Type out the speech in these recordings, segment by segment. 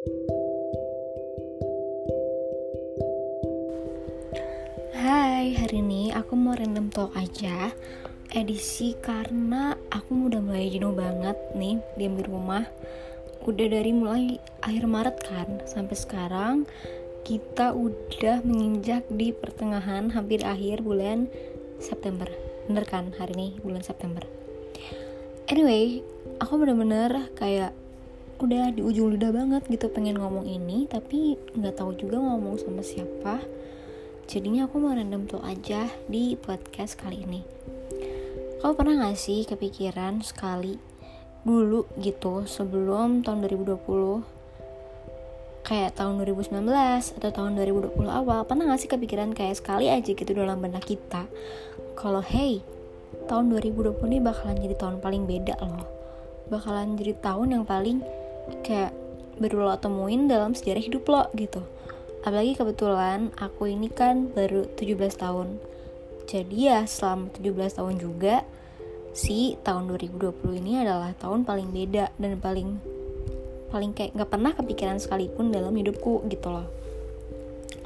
Hai, hari ini aku mau random talk aja. Edisi karena aku udah mulai jenuh banget nih diam di rumah. Udah dari mulai akhir Maret kan Sampai sekarang kita udah menginjak di pertengahan hampir akhir bulan September. Bener kan hari ini bulan September? Anyway, aku bener-bener kayak udah di ujung lidah banget gitu pengen ngomong ini Tapi nggak tahu juga ngomong sama siapa. Jadinya aku mau random tuh aja di podcast kali ini. Kau pernah gak sih kepikiran sekali dulu gitu sebelum tahun 2020 kayak tahun 2019 atau tahun 2020 awal pernah gak sih kepikiran kayak sekali aja gitu dalam benak kita? Kalau hey tahun 2020 ini bakalan jadi tahun paling beda loh. Bakalan jadi tahun yang paling kayak baru lo temuin dalam sejarah hidup lo gitu. Apalagi kebetulan aku ini kan baru 17 tahun. Jadi ya selama 17 tahun juga si tahun 2020 ini adalah tahun paling beda dan paling paling kayak nggak pernah kepikiran sekalipun dalam hidupku gitu loh.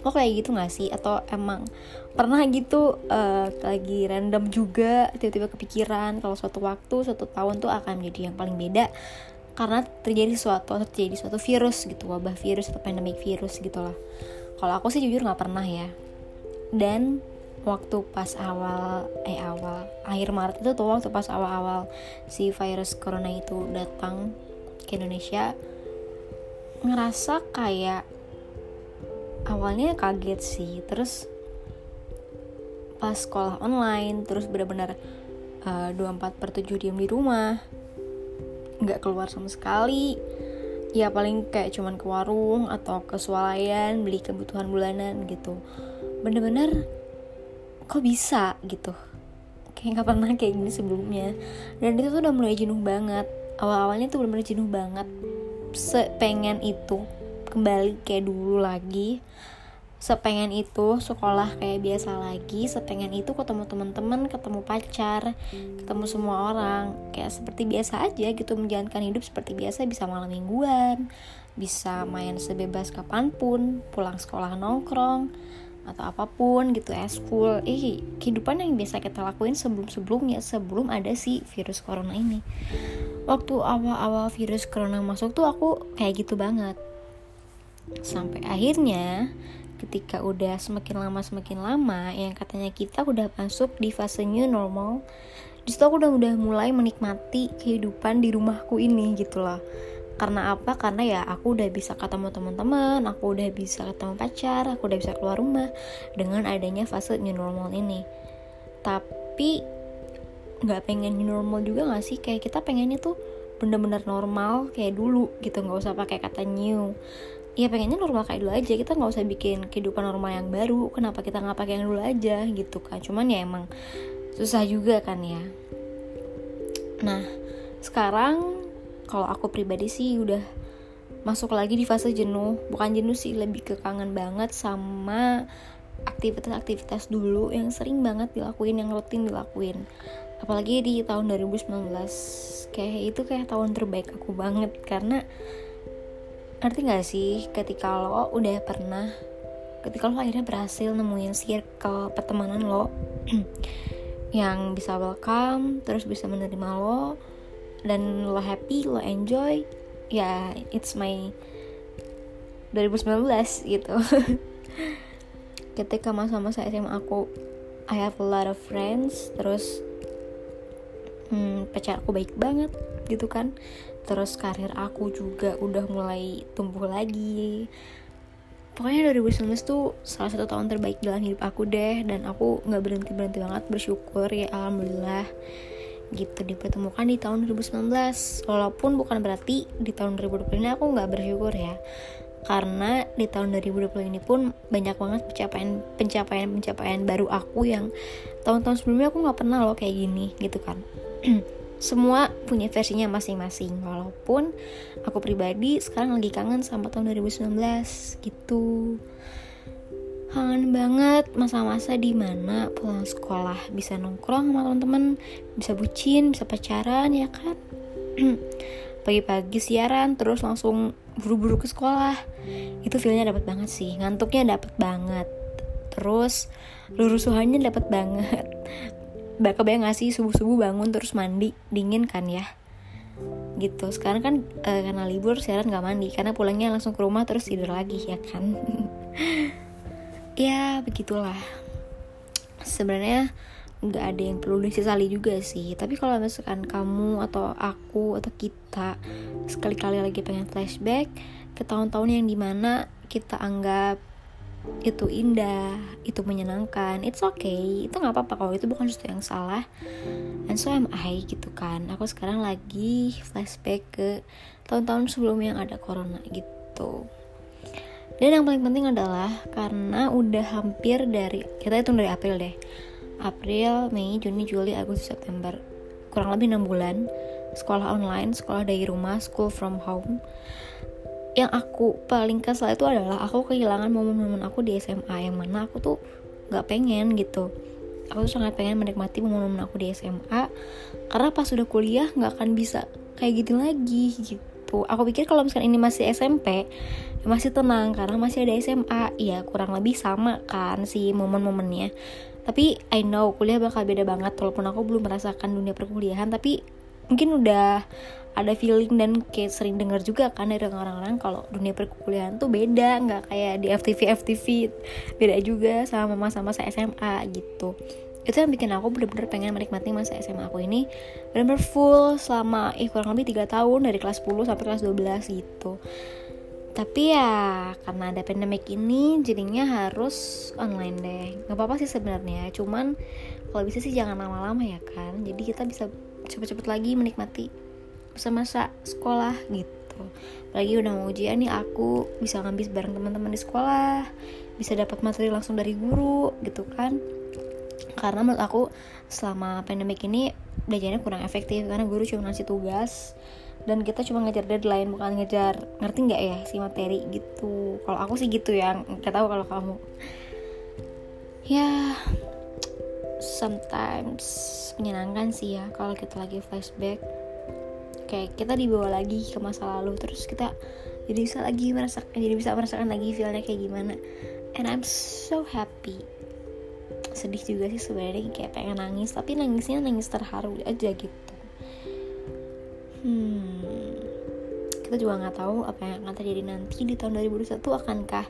Lo kayak gitu gak sih? Atau emang pernah gitu uh, lagi random juga tiba-tiba kepikiran kalau suatu waktu suatu tahun tuh akan menjadi yang paling beda karena terjadi suatu terjadi suatu virus gitu wabah virus atau pandemic virus gitu lah kalau aku sih jujur nggak pernah ya. Dan waktu pas awal eh awal akhir Maret itu tuh waktu pas awal-awal si virus corona itu datang ke Indonesia ngerasa kayak awalnya kaget sih. Terus pas sekolah online terus benar-benar uh, 24 per 7 diam di rumah nggak keluar sama sekali. Ya paling kayak cuman ke warung atau ke swalayan beli kebutuhan bulanan gitu. Bener-bener kok bisa gitu? Kayak nggak pernah kayak gini sebelumnya. Dan itu tuh udah mulai jenuh banget. Awal-awalnya tuh bener-bener jenuh banget. Sepengen itu kembali kayak dulu lagi sepengen itu sekolah kayak biasa lagi sepengen itu ketemu teman-teman ketemu pacar ketemu semua orang. Kayak seperti biasa aja gitu menjalankan hidup seperti biasa bisa malam mingguan bisa main sebebas kapan pun pulang sekolah nongkrong atau apa pun gitu eskul eh kehidupan yang biasa kita lakuin sebelum sebelumnya sebelum ada si virus corona ini. Waktu awal-awal virus corona masuk tuh aku kayak gitu banget. Sampai akhirnya ketika udah semakin lama semakin lama yang katanya kita udah masuk di fase new normal di situ aku udah udah mulai menikmati kehidupan di rumahku ini gitu loh. Karena apa? Karena ya aku udah bisa ketemu teman-teman aku udah bisa ketemu pacar aku udah bisa keluar rumah dengan adanya fase new normal ini. Tapi nggak pengen new normal juga nggak sih? Kayak kita pengennya tuh bener-bener normal kayak dulu gitu nggak usah pakai kata new ya pengennya normal kayak dulu aja. Kita nggak usah bikin kehidupan normal yang baru. Kenapa kita nggak pakai yang dulu aja gitu kan? Cuman ya emang susah juga kan ya. Nah sekarang kalau aku pribadi sih udah masuk lagi di fase jenuh. Bukan jenuh sih lebih ke kangen banget sama aktivitas-aktivitas dulu yang sering banget dilakuin yang rutin dilakuin. Apalagi di tahun 2019 kayak itu kayak tahun terbaik aku banget. Karena ngerti gak sih? Ketika lo udah pernah ketika lo akhirnya berhasil nemuin circle pertemanan lo yang bisa welcome terus bisa menerima lo dan lo happy lo enjoy ya it's my 2019 gitu. Ketika masa-masa SMA aku I have a lot of friends terus hmm, pacar aku baik banget gitu kan terus karir aku juga udah mulai tumbuh lagi. Pokoknya 2019 tuh salah satu tahun terbaik dalam hidup aku deh dan aku nggak berhenti berhenti banget bersyukur ya alhamdulillah gitu dipertemukan di tahun 2019 walaupun bukan berarti di tahun 2020 ini aku nggak bersyukur ya karena di tahun 2020 ini pun banyak banget pencapaian pencapaian pencapaian baru aku yang tahun-tahun sebelumnya aku nggak pernah loh kayak gini gitu kan semua punya versinya masing-masing. Walaupun aku pribadi sekarang lagi kangen sama tahun 2019 gitu. Kangen banget masa-masa di mana pulang sekolah bisa nongkrong sama teman-teman bisa bucin bisa pacaran ya kan? Pagi-pagi siaran terus langsung buru-buru ke sekolah. Itu feelnya dapat banget sih ngantuknya dapat banget. Terus lurusuhannya dapat banget bakal bayang gak sih? Subuh-subuh bangun terus mandi. Dingin kan ya? Gitu. Sekarang kan e, karena libur sekarang nggak mandi. Karena pulangnya langsung ke rumah terus tidur lagi ya kan? Ya begitulah. Sebenarnya nggak ada yang perlu disesali juga sih. Tapi kalau misalkan kamu atau aku atau kita sekali-kali lagi pengen flashback ke tahun-tahun yang di mana kita anggap itu indah, itu menyenangkan, it's okay, itu nggak apa-apa kalau itu bukan sesuatu yang salah. And so am I gitu kan. Aku sekarang lagi flashback ke tahun-tahun sebelum yang ada corona gitu. Dan yang paling penting adalah karena udah hampir dari kita itu dari April deh. April, Mei, Juni, Juli, Agustus, September. Kurang lebih 6 bulan sekolah online, sekolah dari rumah, school from home yang aku paling kesal itu adalah aku kehilangan momen-momen aku di SMA yang mana aku tuh nggak pengen gitu. Aku tuh sangat pengen menikmati momen-momen aku di SMA karena pas sudah kuliah nggak akan bisa kayak gitu lagi gitu. Aku pikir kalau misalnya ini masih SMP ya masih tenang karena masih ada SMA ya kurang lebih sama kan si momen-momennya. Tapi I know kuliah bakal beda banget walaupun aku belum merasakan dunia perkuliahan tapi mungkin udah ada feeling dan kayak sering dengar juga kan dari orang-orang kalau dunia perkuliahan tuh beda nggak kayak di FTV FTV beda juga sama masa-masa SMA gitu. Itu yang bikin aku bener-bener pengen menikmati masa SMA aku ini bener-bener full selama eh kurang lebih 3 tahun dari kelas 10 sampai kelas 12 gitu. Tapi ya karena ada pandemik ini jadinya harus online deh. Nggak apa-apa sih sebenarnya cuman kalau bisa sih jangan lama-lama ya kan. Jadi kita bisa cepet-cepet lagi menikmati masa-masa sekolah gitu. Apalagi udah mau ujian nih aku bisa ngambil bareng teman-teman di sekolah bisa dapat materi langsung dari guru gitu kan. Karena menurut aku selama pandemik ini belajarnya kurang efektif karena guru cuma ngasih tugas dan kita cuma ngejar deadline bukan ngejar ngerti nggak ya si materi gitu. Kalau aku sih gitu ya nggak tahu kalau kamu. Ya sometimes menyenangkan sih ya kalau kita lagi flashback. Kayak kita dibawa lagi ke masa lalu terus kita jadi bisa lagi merasakan jadi bisa merasakan lagi feelnya kayak gimana. And I'm so happy. Sedih juga sih sebenarnya kayak pengen nangis tapi nangisnya nangis terharu aja gitu. Hmm kita juga nggak tahu apa yang akan terjadi nanti di tahun 2021 akankah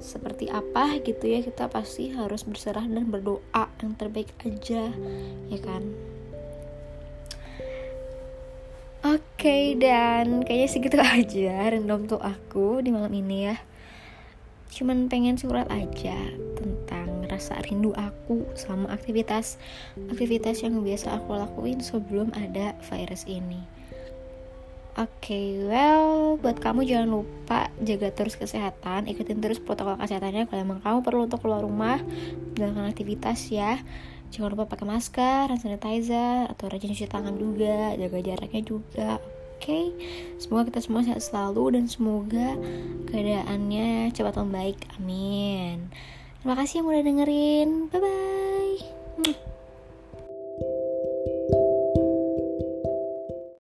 seperti apa gitu ya kita pasti harus berserah dan berdoa yang terbaik aja ya kan? Oke okay, dan kayaknya segitu aja random tuh aku di malam ini ya. Cuman pengen surat aja tentang rasa rindu aku sama aktivitas Aktivitas yang biasa aku lakuin sebelum ada virus ini Oke, okay, well, buat kamu jangan lupa jaga terus kesehatan, ikutin terus protokol kesehatannya kalau emang kamu perlu untuk keluar rumah, melakukan aktivitas ya. Jangan lupa pakai masker, hand sanitizer, atau rajin cuci tangan juga, jaga jaraknya juga. Oke, okay? semoga kita semua sehat selalu dan semoga keadaannya cepat membaik. Amin. Terima kasih yang udah dengerin. Bye bye.